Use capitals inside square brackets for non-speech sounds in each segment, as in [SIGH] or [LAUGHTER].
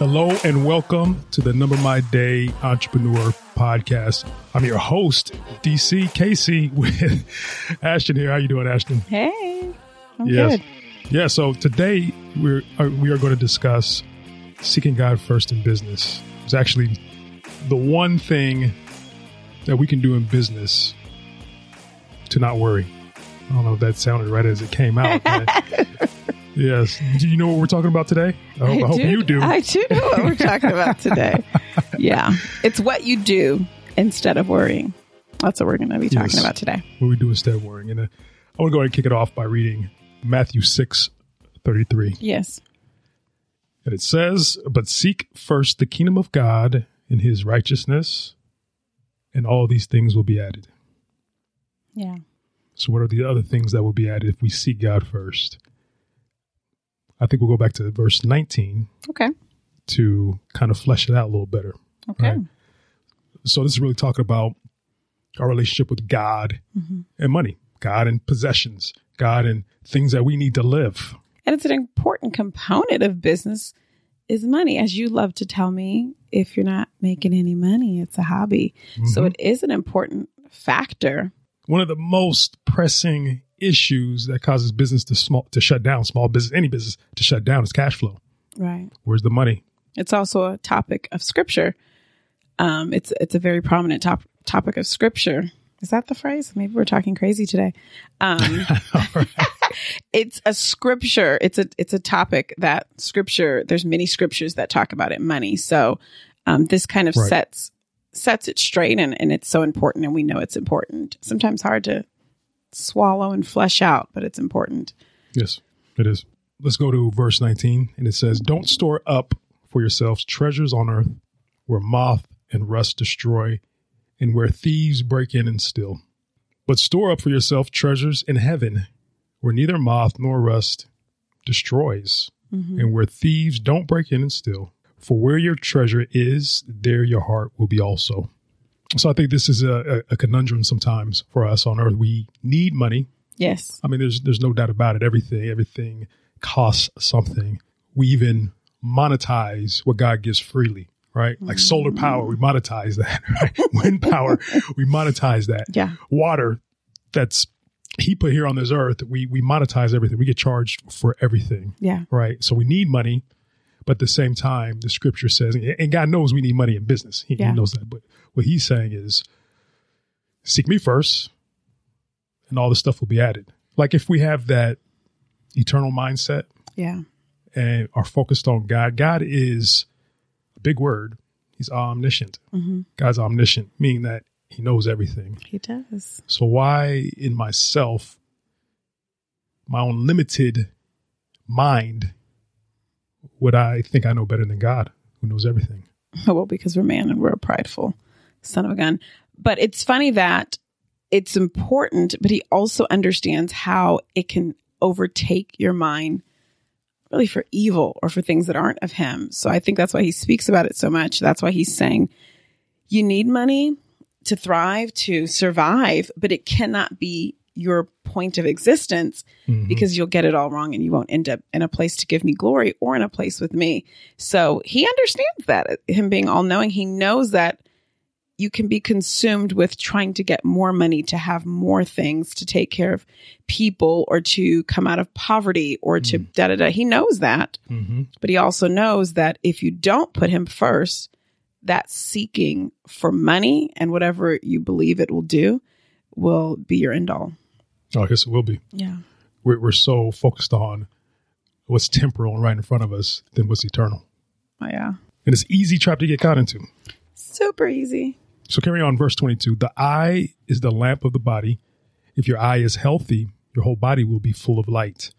Hello and welcome to the Number My Day Entrepreneur Podcast. I'm your host, DC Casey, with [LAUGHS] Ashton here. How you doing, Ashton? Hey, I'm yes. good. Yeah. So today we're uh, we are going to discuss seeking God first in business. It's actually the one thing that we can do in business to not worry. I don't know if that sounded right as it came out. [LAUGHS] yes. Do you know what we're talking about today? I hope, I hope you do. I do know what we're talking about today. [LAUGHS] yeah, it's what you do instead of worrying. That's what we're going to be talking Yes. about today. what we do instead of worrying. And uh, I want to go ahead and kick it off by reading Matthew six thirty three. Yes. And it says, But seek first the kingdom of God and his righteousness, and all these things will be added. Yeah. So, what are the other things that will be added if we seek God first? I think we'll go back to verse 19 Okay. to kind of flesh it out a little better. Okay. Right. So, this is really talking about our relationship with God Mm-hmm. and money, God and possessions, God and things that we need to live. And it's an important component of business is money. As you love to tell me, if you're not making any money, it's a hobby. So Mhm. it is an important factor. one of the most pressing issues that causes business to small to shut down, small business, any business to shut down is cash flow. Right. Where's the money? It's also a topic of scripture. Um, it's it's a very prominent top, topic of scripture. Is that the phrase? Maybe we're talking crazy today. Um, [LAUGHS] it's a scripture. It's a it's a topic that scripture. There's many scriptures that talk about it. Money. So um, this kind of Right. sets sets it straight, and and it's so important, and we know it's important. Sometimes hard to swallow and flesh out, but it's important. Yes, it is. Let's go to verse 19, and it says, Don't store up for yourselves treasures on earth where moth and rust destroy, and where thieves break in and steal. But store up for yourself treasures in heaven where neither moth nor rust destroys, mm-hmm. and where thieves don't break in and steal. For where your treasure is, there your heart will be also. So I think this is a, a, conundrum sometimes for us on earth. We need money. Yes. I mean, there's there's no doubt about it. Everything everything costs something. We even monetize what God gives freely, right? Like solar power, we monetize that. [LAUGHS] Right? Wind power, we monetize that. [LAUGHS] Yeah. Water, that's He put here on this earth. We we monetize everything. We get charged for everything, Yeah. right? So we need money, but at the same time, the Scripture says, and God knows we need money in business. He, he knows that. But what He's saying is, seek me first and all the stuff will be added. Like if we have that eternal mindset Yeah. and are focused on God, God is a big word. He's omniscient. hmm God's omniscient, meaning that he knows everything. He does. So why in myself, my own limited mind, would I think I know better than God who knows everything? [LAUGHS] well, because we're man and we're a prideful son of a gun. But it's funny that it's important, but he also understands how it can overtake your mind really for evil or for things that aren't of him. So I think that's why he speaks about it so much. That's why he's saying you need money to thrive, to survive, but it cannot be your point of existence Mhm. because you'll get it all wrong and you won't end up in a place to give me glory or in a place with me. So he understands that, him being all knowing, he knows that you can be consumed with trying to get more money to have more things to take care of people or to come out of poverty or to da da da. He knows that, Mhm. but he also knows that if you don't put him first, that seeking for money and whatever you believe it will do will be your end all. Oh, I guess it will be. Yeah. We're, we're so focused on what's temporal and right in front of us than what's eternal. Oh, yeah. And it's easy trap to get caught into. Super easy. So carry on, verse 22. The eye is the lamp of the body. If your eye is healthy, your whole body will be full of light.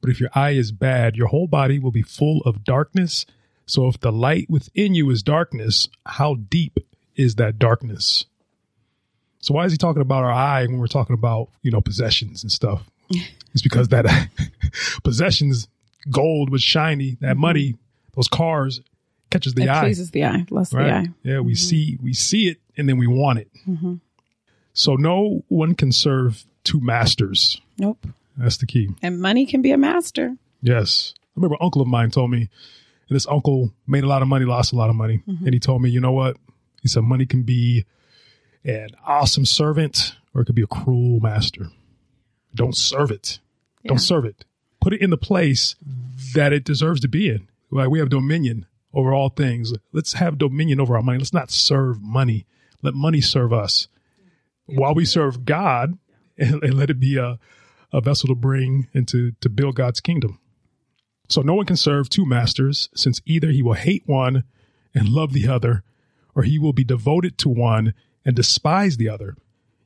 But if your eye is bad, your whole body will be full of darkness. So if the light within you is darkness, how deep is that darkness? So why is he talking about our eye when we're talking about, you know, possessions and stuff? [LAUGHS] It's because that [LAUGHS] possessions, gold was shiny, that mm-hmm. money, those cars catches the it eye. pleases the eye, less the eye. Yeah, we mm-hmm. see we see it and then we want it. hmm So no one can serve two masters. Nope. That's the key. And money can be a master. Yes. I remember an uncle of mine told me And this uncle made a lot of money, lost a lot of money. Mm-hmm. And he told me, you know what? He said, money can be an awesome servant or it could be a cruel master. Don't serve it. Yeah. Don't serve it. Put it in the place that it deserves to be in. Like we have dominion over all things. Let's have dominion over our money. Let's not serve money. Let money serve us while we serve God [LAUGHS] and, and let it be a, a vessel to bring and to, to build God's kingdom. So no one can serve two masters, since either he will hate one and love the other, or he will be devoted to one and despise the other.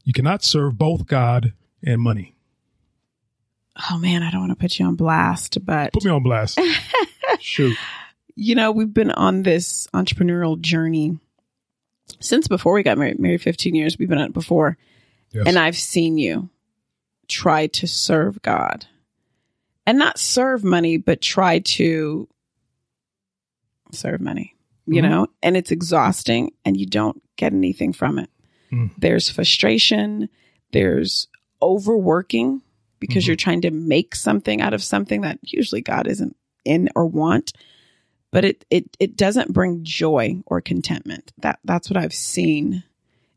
You cannot serve both God and money. Oh man, I don't want to put you on blast, but Put me on blast. [LAUGHS] Shoot. you know, we've been on this entrepreneurial journey since before we got married, married 15 years. We've been on it before. Yes. And I've seen you try to serve God and not serve money, but try to serve money, you Mhm. know, and it's exhausting and you don't get anything from it. Mm. There's frustration, there's overworking because Mhm. you're trying to make something out of something that usually God isn't in or want. But it it it doesn't bring joy or contentment. That that's what I've seen.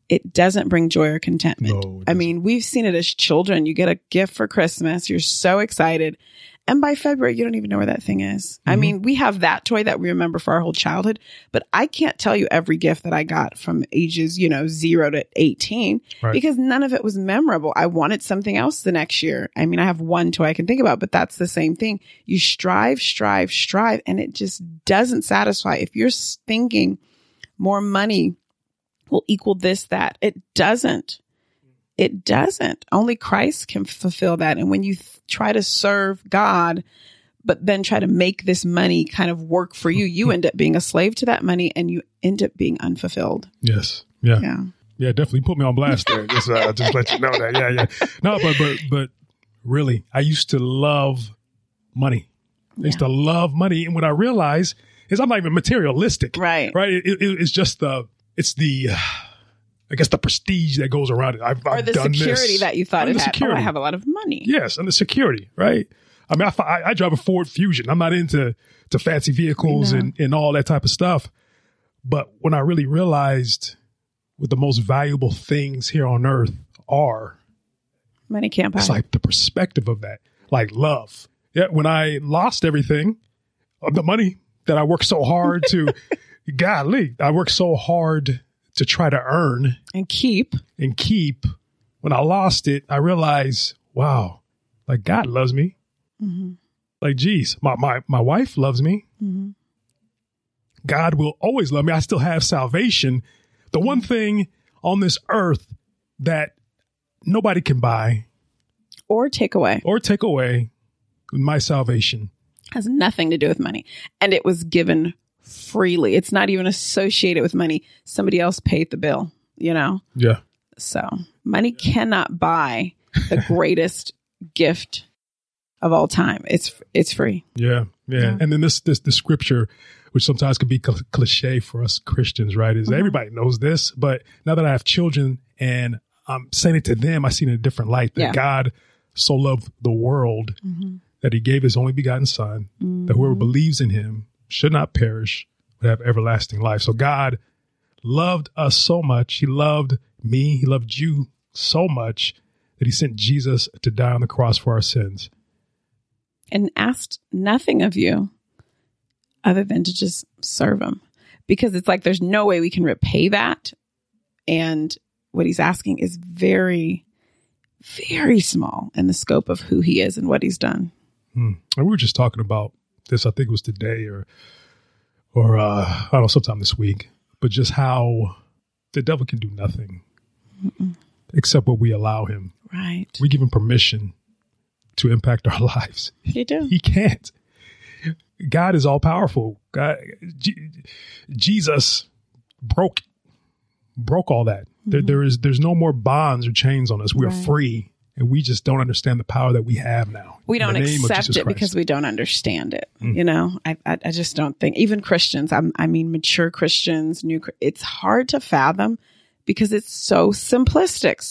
It doesn't bring joy or contentment. No, I mean, we've seen it as children. You get a gift for Christmas, you're so excited. And by February, you don't even know where that thing is. I Mhm. mean, we have that toy that we remember for our whole childhood, but I can't tell you every gift that I got from ages, you know, zero to 18 Right. because none of it was memorable. I wanted something else the next year. I mean, I have one toy I can think about, but that's the same thing. You strive, strive, strive, and it just doesn't satisfy. If you're thinking more money will equal this, that, it doesn't. It doesn't. Only Christ can fulfill that. And when you th- try to serve God, but then try to make this money kind of work for you, you end up being a slave to that money and you end up being unfulfilled. yes. Yeah. Yeah. Yeah, definitely put me on blast there. Just, uh, just let you know that. Yeah, yeah. No, but but but really, I used to love money. I used to love money, and what I realized is I'm not even materialistic. Right. Right. It, it, it's just the it's the uh, I guess the prestige that goes around it. I've, Or I've the done security this. that you thought Or it had. security. Oh, I have a lot of money. Yes, and the security, right? I mean, I, I, I drive a Ford Fusion. I'm not into to fancy vehicles and, and all that type of stuff. But when I really realized what the most valuable things here on earth are, Money can't buy. it's like the perspective of that, like love. Yeah, when I lost everything, uh, the money that I worked so hard to, [LAUGHS] golly, I worked so hard to try to earn and keep. and keep. When I lost it, I realized, wow, like God loves me. hmm Like, geez, my, my, my wife loves me. hmm God will always love me. I still have salvation. The one thing on this earth that nobody can buy Or take away or take away my salvation. has nothing to do with money. And it was given freely. It's not even associated with money. Somebody else paid the bill, you know? Yeah. So money cannot buy the [LAUGHS] greatest gift of all time. It's it's free. Yeah, yeah, Yeah. And then this this the scripture, which sometimes can be cl- cliche for us Christians, right? Is Mhm. everybody knows this, but now that I have children and I'm saying it to them, I see it in a different light. That Yeah. God so loved the world Mm-hmm. that He gave His only begotten Son, that whoever believes in Him should not perish but have everlasting life. So God loved us so much. He loved me. He loved you so much that He sent Jesus to die on the cross for our sins. and asked nothing of you other than to just serve him because it's like there's no way we can repay that and what he's asking is very very small in the scope of who he is and what he's done Hmm. And we were just talking about this. I think was today or, or uh, I don't know, sometime this week. But just how the devil can do nothing except what we allow him. right We give him permission to impact our [LAUGHS] lives. you do He can't. God is all powerful. God, J- Jesus broke broke all that. There, there is there's no more bonds or chains on us. We are free, and we just don't understand the power that we have now. we don't the name of accept it because we don't understand it Mm. you know I, I i just don't think even christians I'm, i mean mature christians new it's hard to fathom because it's so simplistic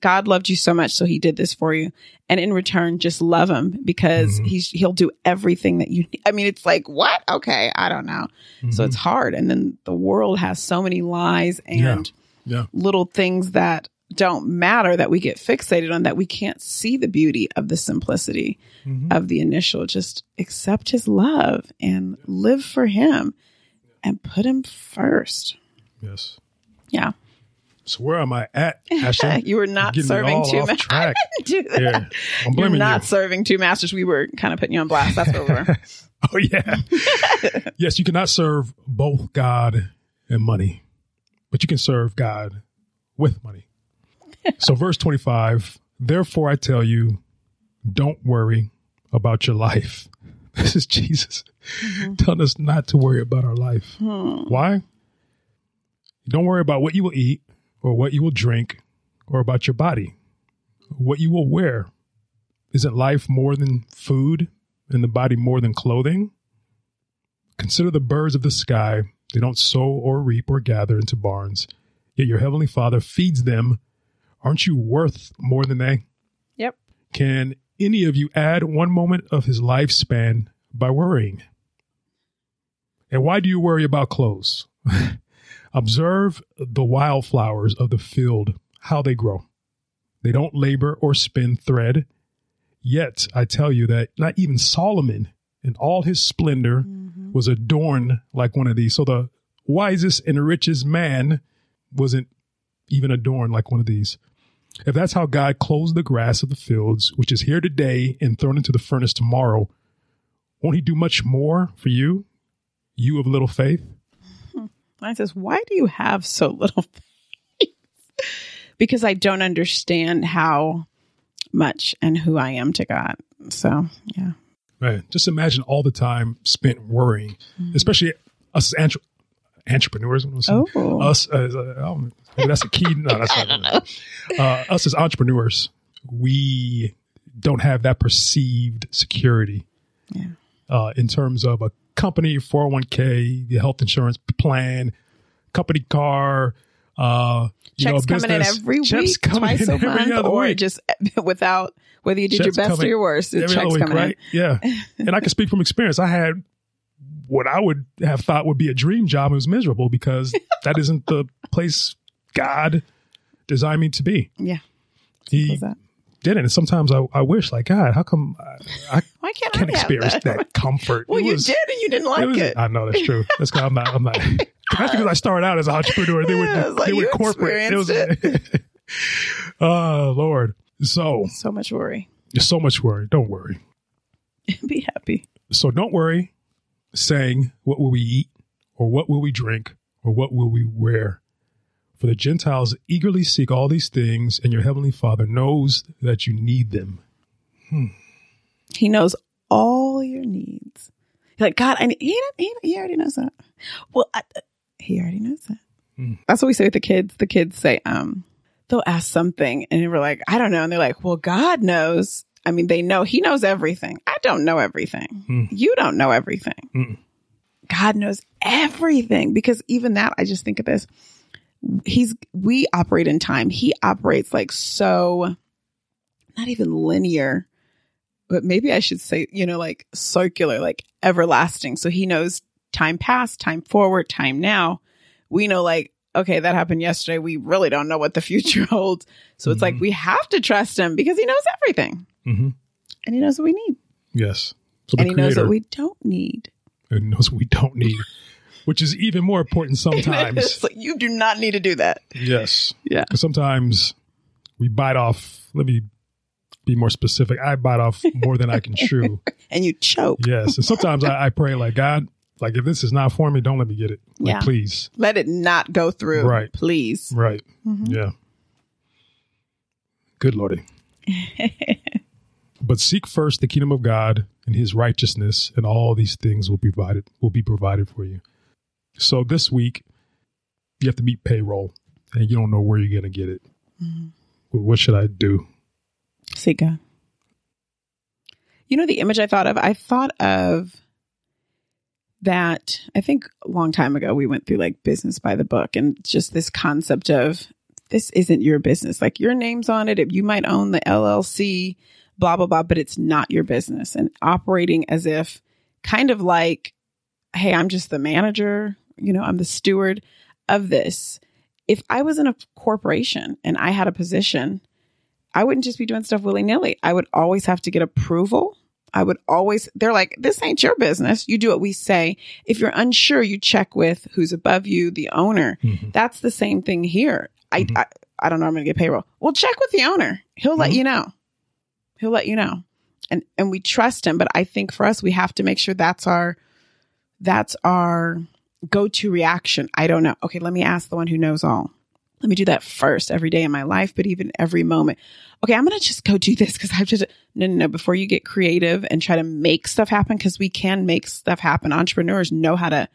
God loved you so much, so he did this for you. And in return, just love him because Mhm. he's, he'll do everything that you need. I mean, it's like, what? Okay. I don't know. So Mhm. it's hard. And then the world has so many lies and Yeah. little things that don't matter that we get fixated on that we can't see the beauty of the simplicity Mhm. of the initial. Just accept his love and live for him and put him first. yes. Yeah. So where am I at, Ashley? [LAUGHS] you were not serving two masters. [LAUGHS] track. Do that. Yeah. I'm blaming You're not you. serving two masters. We were kind of putting you on blast. That's what we were. [LAUGHS] Oh yeah. yes, you cannot serve both God and money, but you can serve God with money. So verse 25, therefore I tell you, don't worry about your life. [LAUGHS] This is Jesus mm-hmm. telling us not to worry about our life. Hmm. Why? Don't worry about what you will eat or what you will drink or about your body, what you will wear. Isn't life more than food and the body more than clothing? Consider the birds of the sky. They don't sow or reap or gather into barns, yet your heavenly Father feeds them. Aren't you worth more than they? Yep. Can any of you add one moment of his lifespan by worrying? And why do you worry about clothes? [LAUGHS] Observe the wildflowers of the field, how they grow. They don't labor or spin thread. Yet I tell you that not even Solomon in all his splendor mm-hmm. was adorned like one of these. So the wisest and richest man wasn't even adorned like one of these. If that's how God clothes the grass of the fields, which is here today and thrown into the furnace tomorrow, won't he do much more for you, you of little faith? [LAUGHS] I says, why do you have so little faith? [LAUGHS] because I don't understand how much and who I am to God. So, yeah. Right. Just imagine all the time spent worrying, mm-hmm. especially us entrepreneurs. Oh. Us as uh, maybe that's a key. No, that's [LAUGHS] not. Uh, us as entrepreneurs, we don't have that perceived security Yeah. uh, in terms of a company 401k, the health insurance plan, company car. Uh, you know, Checks coming in every Checks week, coming twice a every month, other or week. just [LAUGHS] without whether you did Checks your best or your worst. The checks week, coming right? Yeah. and I can speak from experience. I had what I would have thought would be a dream job. It was miserable because [LAUGHS] that isn't the place God designed me to be. Yeah. He did it. And sometimes I, I wish, like, God, how come I, I [LAUGHS] Why can't, can't I experience that? that, comfort? [LAUGHS] Well, It you did, and you didn't like it was- it. I know that's true. That's because I'm not. I'm not. That's because I started out as an entrepreneur. They Yeah, were like they were corporate. It was. oh Lord. So so much worry. so much worry. Don't worry. Be happy. So don't worry, saying, What will we eat? Or what will we drink? Or what will we wear? For the Gentiles eagerly seek all these things, and your heavenly Father knows that you need them. He knows all your needs. You're like, God, I need, he, he, he already knows that. Well, I, he already knows that. Hmm. That's what we say with the kids. The kids say, um, they'll ask something and we're like, I don't know. And they're like, well, God knows. I mean, they know, he knows everything. I don't know everything. Hmm. You don't know everything. Mm. God knows everything because even that, I just think of this. He's, we operate in time. He operates like so, not even linear, but maybe I should say, you know, like circular, like everlasting. So he knows time past, time forward, time now. We know like, okay, that happened yesterday. We really don't know what the [LAUGHS] future holds. So it's like Mhm. we have to trust him because he knows everything hmm and he knows what we need Yes. So and he knows what we don't need. and knows what we don't need, which is even more important [LAUGHS] sometimes. it's like you do not need to do that. yes. Yeah. sometimes we bite off, let me be more specific. I bite off more than I can chew. [LAUGHS] And you choke. Yes. And sometimes I, I pray, like, God, like, if this is not for me, don't let me get it. Like, Yeah. please. Let it not go through. Right. Please. Right. Mhm. Yeah. Good Lordy. [LAUGHS] but seek first the kingdom of God and his righteousness, and all these things will be provided will be provided for you. So this week you have to meet payroll and you don't know where you're gonna get it. Mhm. What should I do? Seek God. You know the image I thought of? I thought of that I think a long time ago we went through like business by the book and just this concept of this isn't your business. Like your name's on it. You might own the LLC, blah, blah, blah, but it's not your business. And operating as if kind of like, hey, I'm just the manager, you know, I'm the steward of this. If I was in a corporation and I had a position, I wouldn't just be doing stuff willy nilly. I would always have to get approval. I would always, they're like, this ain't your business. You do what we say. If you're unsure, you check with who's above you, the owner. Mhm. That's the same thing here. I, Mhm. I, I don't know. I'm going to get payroll. Well, check with the owner. He'll let Mhm. you know. He'll let you know. And, and we trust him. But I think for us, we have to make sure that's our, that's our go to reaction. I don't know. Okay. Let me ask the one who knows all. Let me do that first every day in my life, but even every moment. Okay. I'm going to just go do this because I've just, no, no, no. Before you get creative and try to make stuff happen, because we can make stuff happen. Entrepreneurs know how to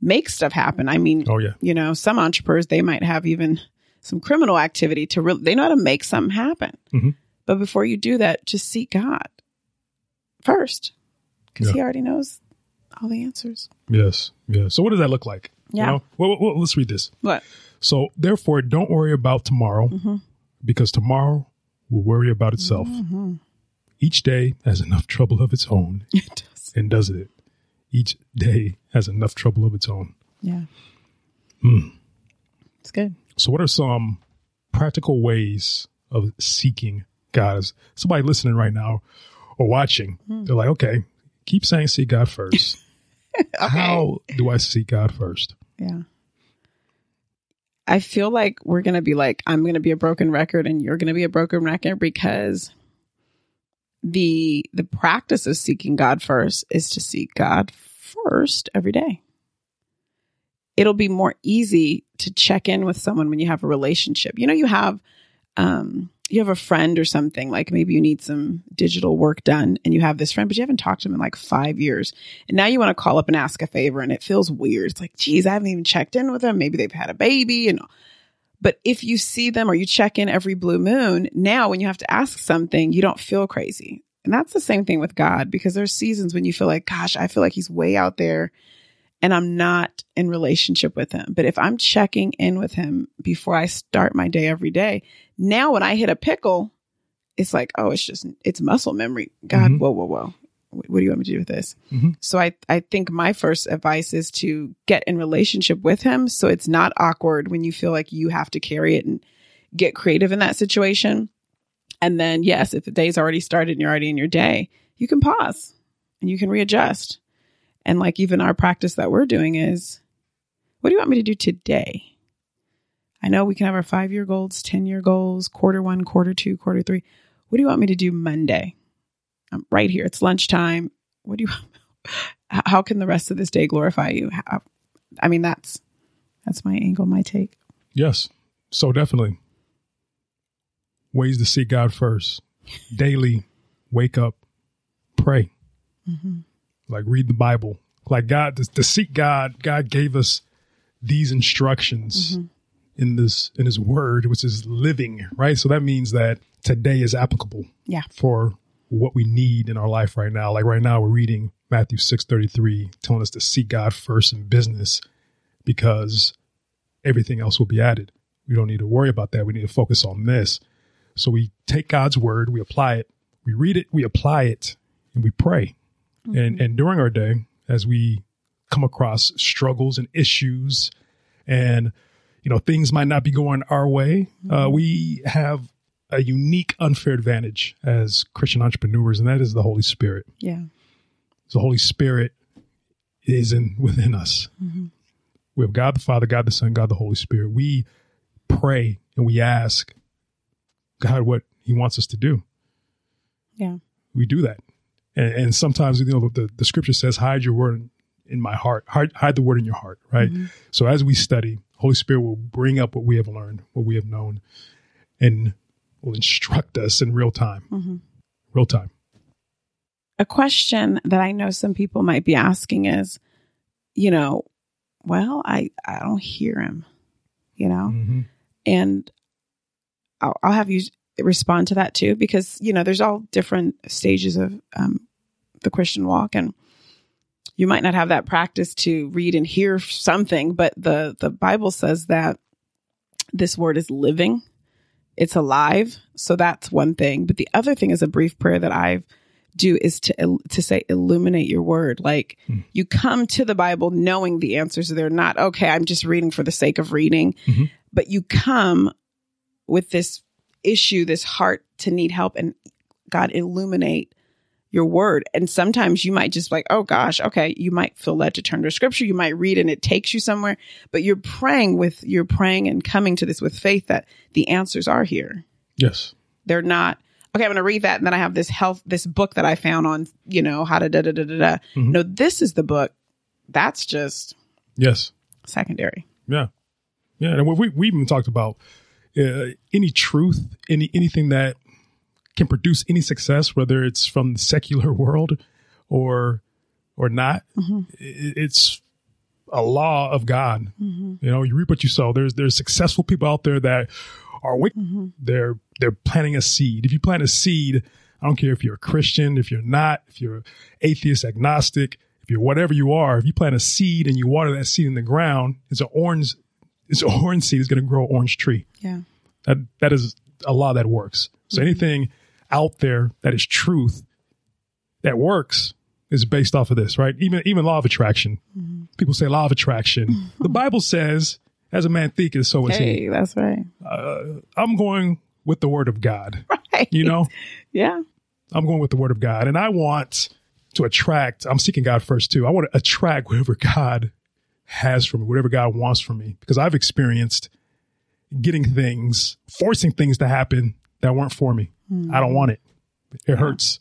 make stuff happen. I mean, Oh yeah. you know, some entrepreneurs, they might have even some criminal activity to really, they know how to make something happen. Mhm. But before you do that, just seek God first because Yeah. he already knows all the answers. Yes. Yeah. So what does that look like? Yeah. You know? well, well, let's read this. What? So therefore, don't worry about tomorrow Mhm. because tomorrow will worry about itself. Mhm. Each day has enough trouble of its own [LAUGHS] It does. and does it. Each day has enough trouble of its own. Yeah. Hmm. It's good. So, what are some practical ways of seeking God? Is somebody listening right now or watching? Hmm. They're like, okay, keep saying seek God first. [LAUGHS] How do I seek God first? Yeah. I feel like we're going to be like, I'm going to be a broken record and you're going to be a broken record because the the practice of seeking God first is to seek God first every day. It'll be more easy to check in with someone when you have a relationship. You know, you have um you have a friend or something like maybe you need some digital work done and you have this friend but you haven't talked to them in like 5 years and now you want to call up and ask a favor and it feels weird. It's like, geez, I haven't even checked in with them. Maybe they've had a baby and but if you see them or you check in every blue moon, now when you have to ask something, you don't feel crazy. And that's the same thing with God because there's seasons when you feel like, gosh, I feel like he's way out there and I'm not in relationship with him. But if I'm checking in with him before I start my day every day, now when I hit a pickle, it's like, oh, it's just, it's muscle memory. God, Mhm. whoa, whoa, whoa. What do you want me to do with this? Mhm. So I, I think my first advice is to get in relationship with him. So it's not awkward when you feel like you have to carry it and get creative in that situation. And then, yes, if the day's already started and you're already in your day, you can pause and you can readjust. And like even our practice that we're doing is, what do you want me to do today? I know we can have our five year goals, 10 year goals, quarter one, quarter two, quarter three. What do you want me to do Monday? I'm right here. It's lunchtime. What do you, [LAUGHS] how can the rest of this day glorify you? How, I mean, that's, that's my angle, my take. Yes. So, definitely ways to seek God first. Daily, wake up, pray, Mhm. like read the Bible. Like God, to, to seek God, God gave us these instructions Mhm. In this in His Word, which is living, right? So that means that today is applicable. Yeah. For what we need in our life right now. Like right now, we're reading Matthew six thirty three, telling us to seek God first in business, because everything else will be added. We don't need to worry about that. We need to focus on this. So we take God's word, we apply it, we read it, we apply it, and we pray. And mm-hmm. and during our day, as we come across struggles and issues, and you know things might not be going our way, uh, we have a unique unfair advantage as Christian entrepreneurs, and that is the Holy Spirit. Yeah. The Holy Spirit is in within us. Mhm. We have God the Father, God the Son, God the Holy Spirit. We pray and we ask God what He wants us to do. Yeah. We do that, and, and sometimes you know the, the Scripture says, "Hide your word in my heart. Hide, hide the word in your heart." Right. Mhm. So as we study, Holy Spirit will bring up what we have learned, what we have known, and will instruct us in real time. Mhm. Real time. a question that I know some people might be asking is, you know, well, I I don't hear him, you know, Mhm. and I'll, I'll have you respond to that too because you know there's all different stages of um, the Christian walk, and you might not have that practice to read and hear something, but the the Bible says that this word is living, it's alive. So that's one thing. But the other thing is a brief prayer that I've do is to to say illuminate your word like mm. you come to the bible knowing the answers they're not okay i'm just reading for the sake of reading mm-hmm. but you come with this issue this heart to need help and god illuminate your word. And sometimes you might just like, oh gosh, okay, you might feel led to turn to scripture. You might read and it takes you somewhere, but you're praying with, you're praying and coming to this with faith that the answers are here. Yes. They're not, okay, I'm going to read that. And then I have this health, this book that I found on, you know, how to da da da da da. Mm-hmm. No, this is the book. That's just. Yes. Secondary. Yeah. Yeah. And we, we even talked about uh, any truth, any, anything that can produce any success, whether it's from the secular world or or not. Mm-hmm. It's a law of God. Mm-hmm. You know, you reap what you sow. There's there's successful people out there that are wicked. Mm-hmm. They're they're planting a seed. If you plant a seed, I don't care if you're a Christian, if you're not, if you're atheist, agnostic, if you're whatever you are. If you plant a seed and you water that seed in the ground, it's an orange. It's an orange seed is going to grow an orange tree. Yeah, that that is a law that works. So mm-hmm. anything out there that is truth that works is based off of this, right? Even even law of attraction. Mm-hmm. People say law of attraction. the [LAUGHS] Bible says, "As a man thinketh, so is hey, he." That's right. Uh, I'm going with the word of God. [LAUGHS] Right. You know. Yeah. I'm going with the word of God, and I want to attract. I'm seeking God first too. I want to attract whatever God has for me, whatever God wants for me, because I've experienced getting things, forcing things to happen that weren't for me. Mm-hmm. I don't want it. It hurts.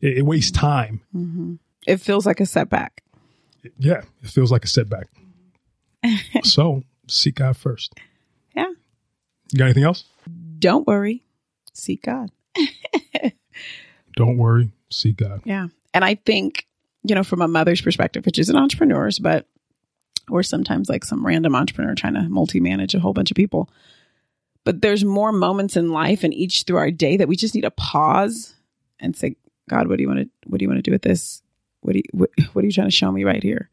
It, it wastes time. Mm-hmm. It feels like a setback. Yeah, it feels like a setback. [LAUGHS] so seek God first. Yeah. You got anything else? Don't worry. Seek God. [LAUGHS] don't worry. Seek God. Yeah. And I think, you know, from a mother's perspective, which is an entrepreneur's, but or sometimes like some random entrepreneur trying to multi manage a whole bunch of people but there's more moments in life and each through our day that we just need to pause and say, God, what do you want to, what do you want to do with this? What do you, what, what are you trying to show me right here?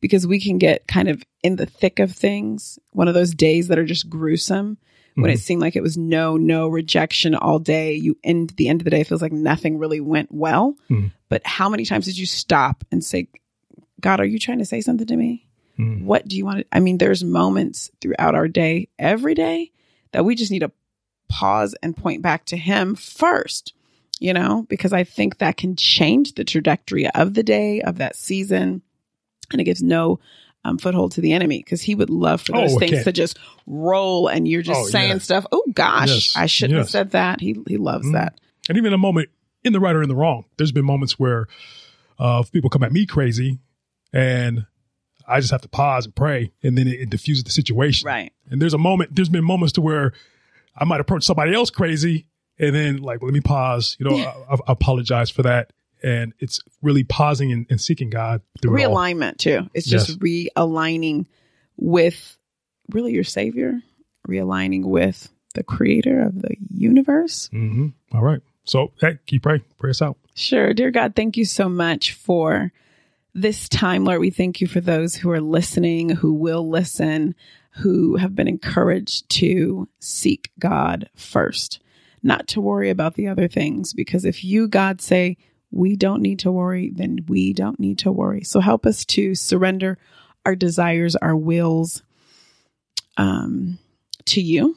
Because we can get kind of in the thick of things. One of those days that are just gruesome when mm-hmm. it seemed like it was no, no rejection all day. You end the end of the day feels like nothing really went well. Mm-hmm. But how many times did you stop and say, God, are you trying to say something to me? Mm-hmm. What do you want to? I mean, there's moments throughout our day, every day, that we just need to pause and point back to him first, you know, because I think that can change the trajectory of the day, of that season. And it gives no um, foothold to the enemy because he would love for those oh, okay. things to just roll and you're just oh, saying yeah. stuff. Oh gosh, yes. I shouldn't yes. have said that. He he loves mm-hmm. that. And even a moment in the right or in the wrong, there's been moments where uh, people come at me crazy and I just have to pause and pray, and then it, it diffuses the situation. Right. And there's a moment. There's been moments to where I might approach somebody else crazy, and then like, let me pause. You know, I, I, apologize for that. And it's really pausing and, and seeking God through realignment too. It's just realigning with really your Savior, realigning with the Creator of the universe. Mm-hmm. All right. So, hey, keep praying. Pray us out. Sure. Dear God, thank you so much for this time, Lord, we thank you for those who are listening, who will listen, who have been encouraged to seek God first, not to worry about the other things. Because if you, God, say, we don't need to worry, then we don't need to worry. So help us to surrender our desires, our wills um, to you.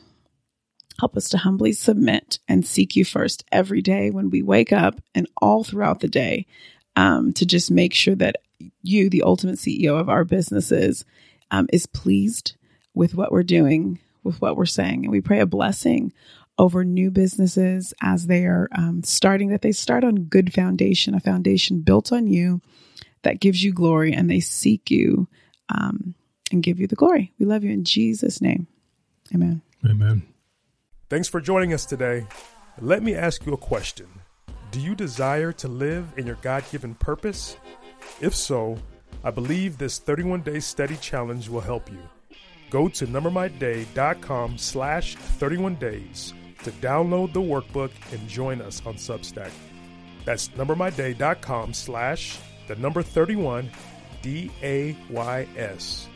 Help us to humbly submit and seek you first every day when we wake up and all throughout the day um, to just make sure that you, the ultimate CEO of our businesses, um, is pleased with what we're doing, with what we're saying. And we pray a blessing over new businesses as they are um, starting, that they start on good foundation, a foundation built on you that gives you glory and they seek you um, and give you the glory. We love you in Jesus' name. Amen. Amen. Thanks for joining us today. Let me ask you a question. Do you desire to live in your God given purpose? If so, I believe this 31 day study challenge will help you. Go to numbermyday.com slash 31 days to download the workbook and join us on Substack. That's numbermyday.com slash the number 31 D A Y S.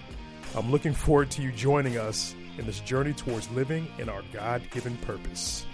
I'm looking forward to you joining us in this journey towards living in our God given purpose.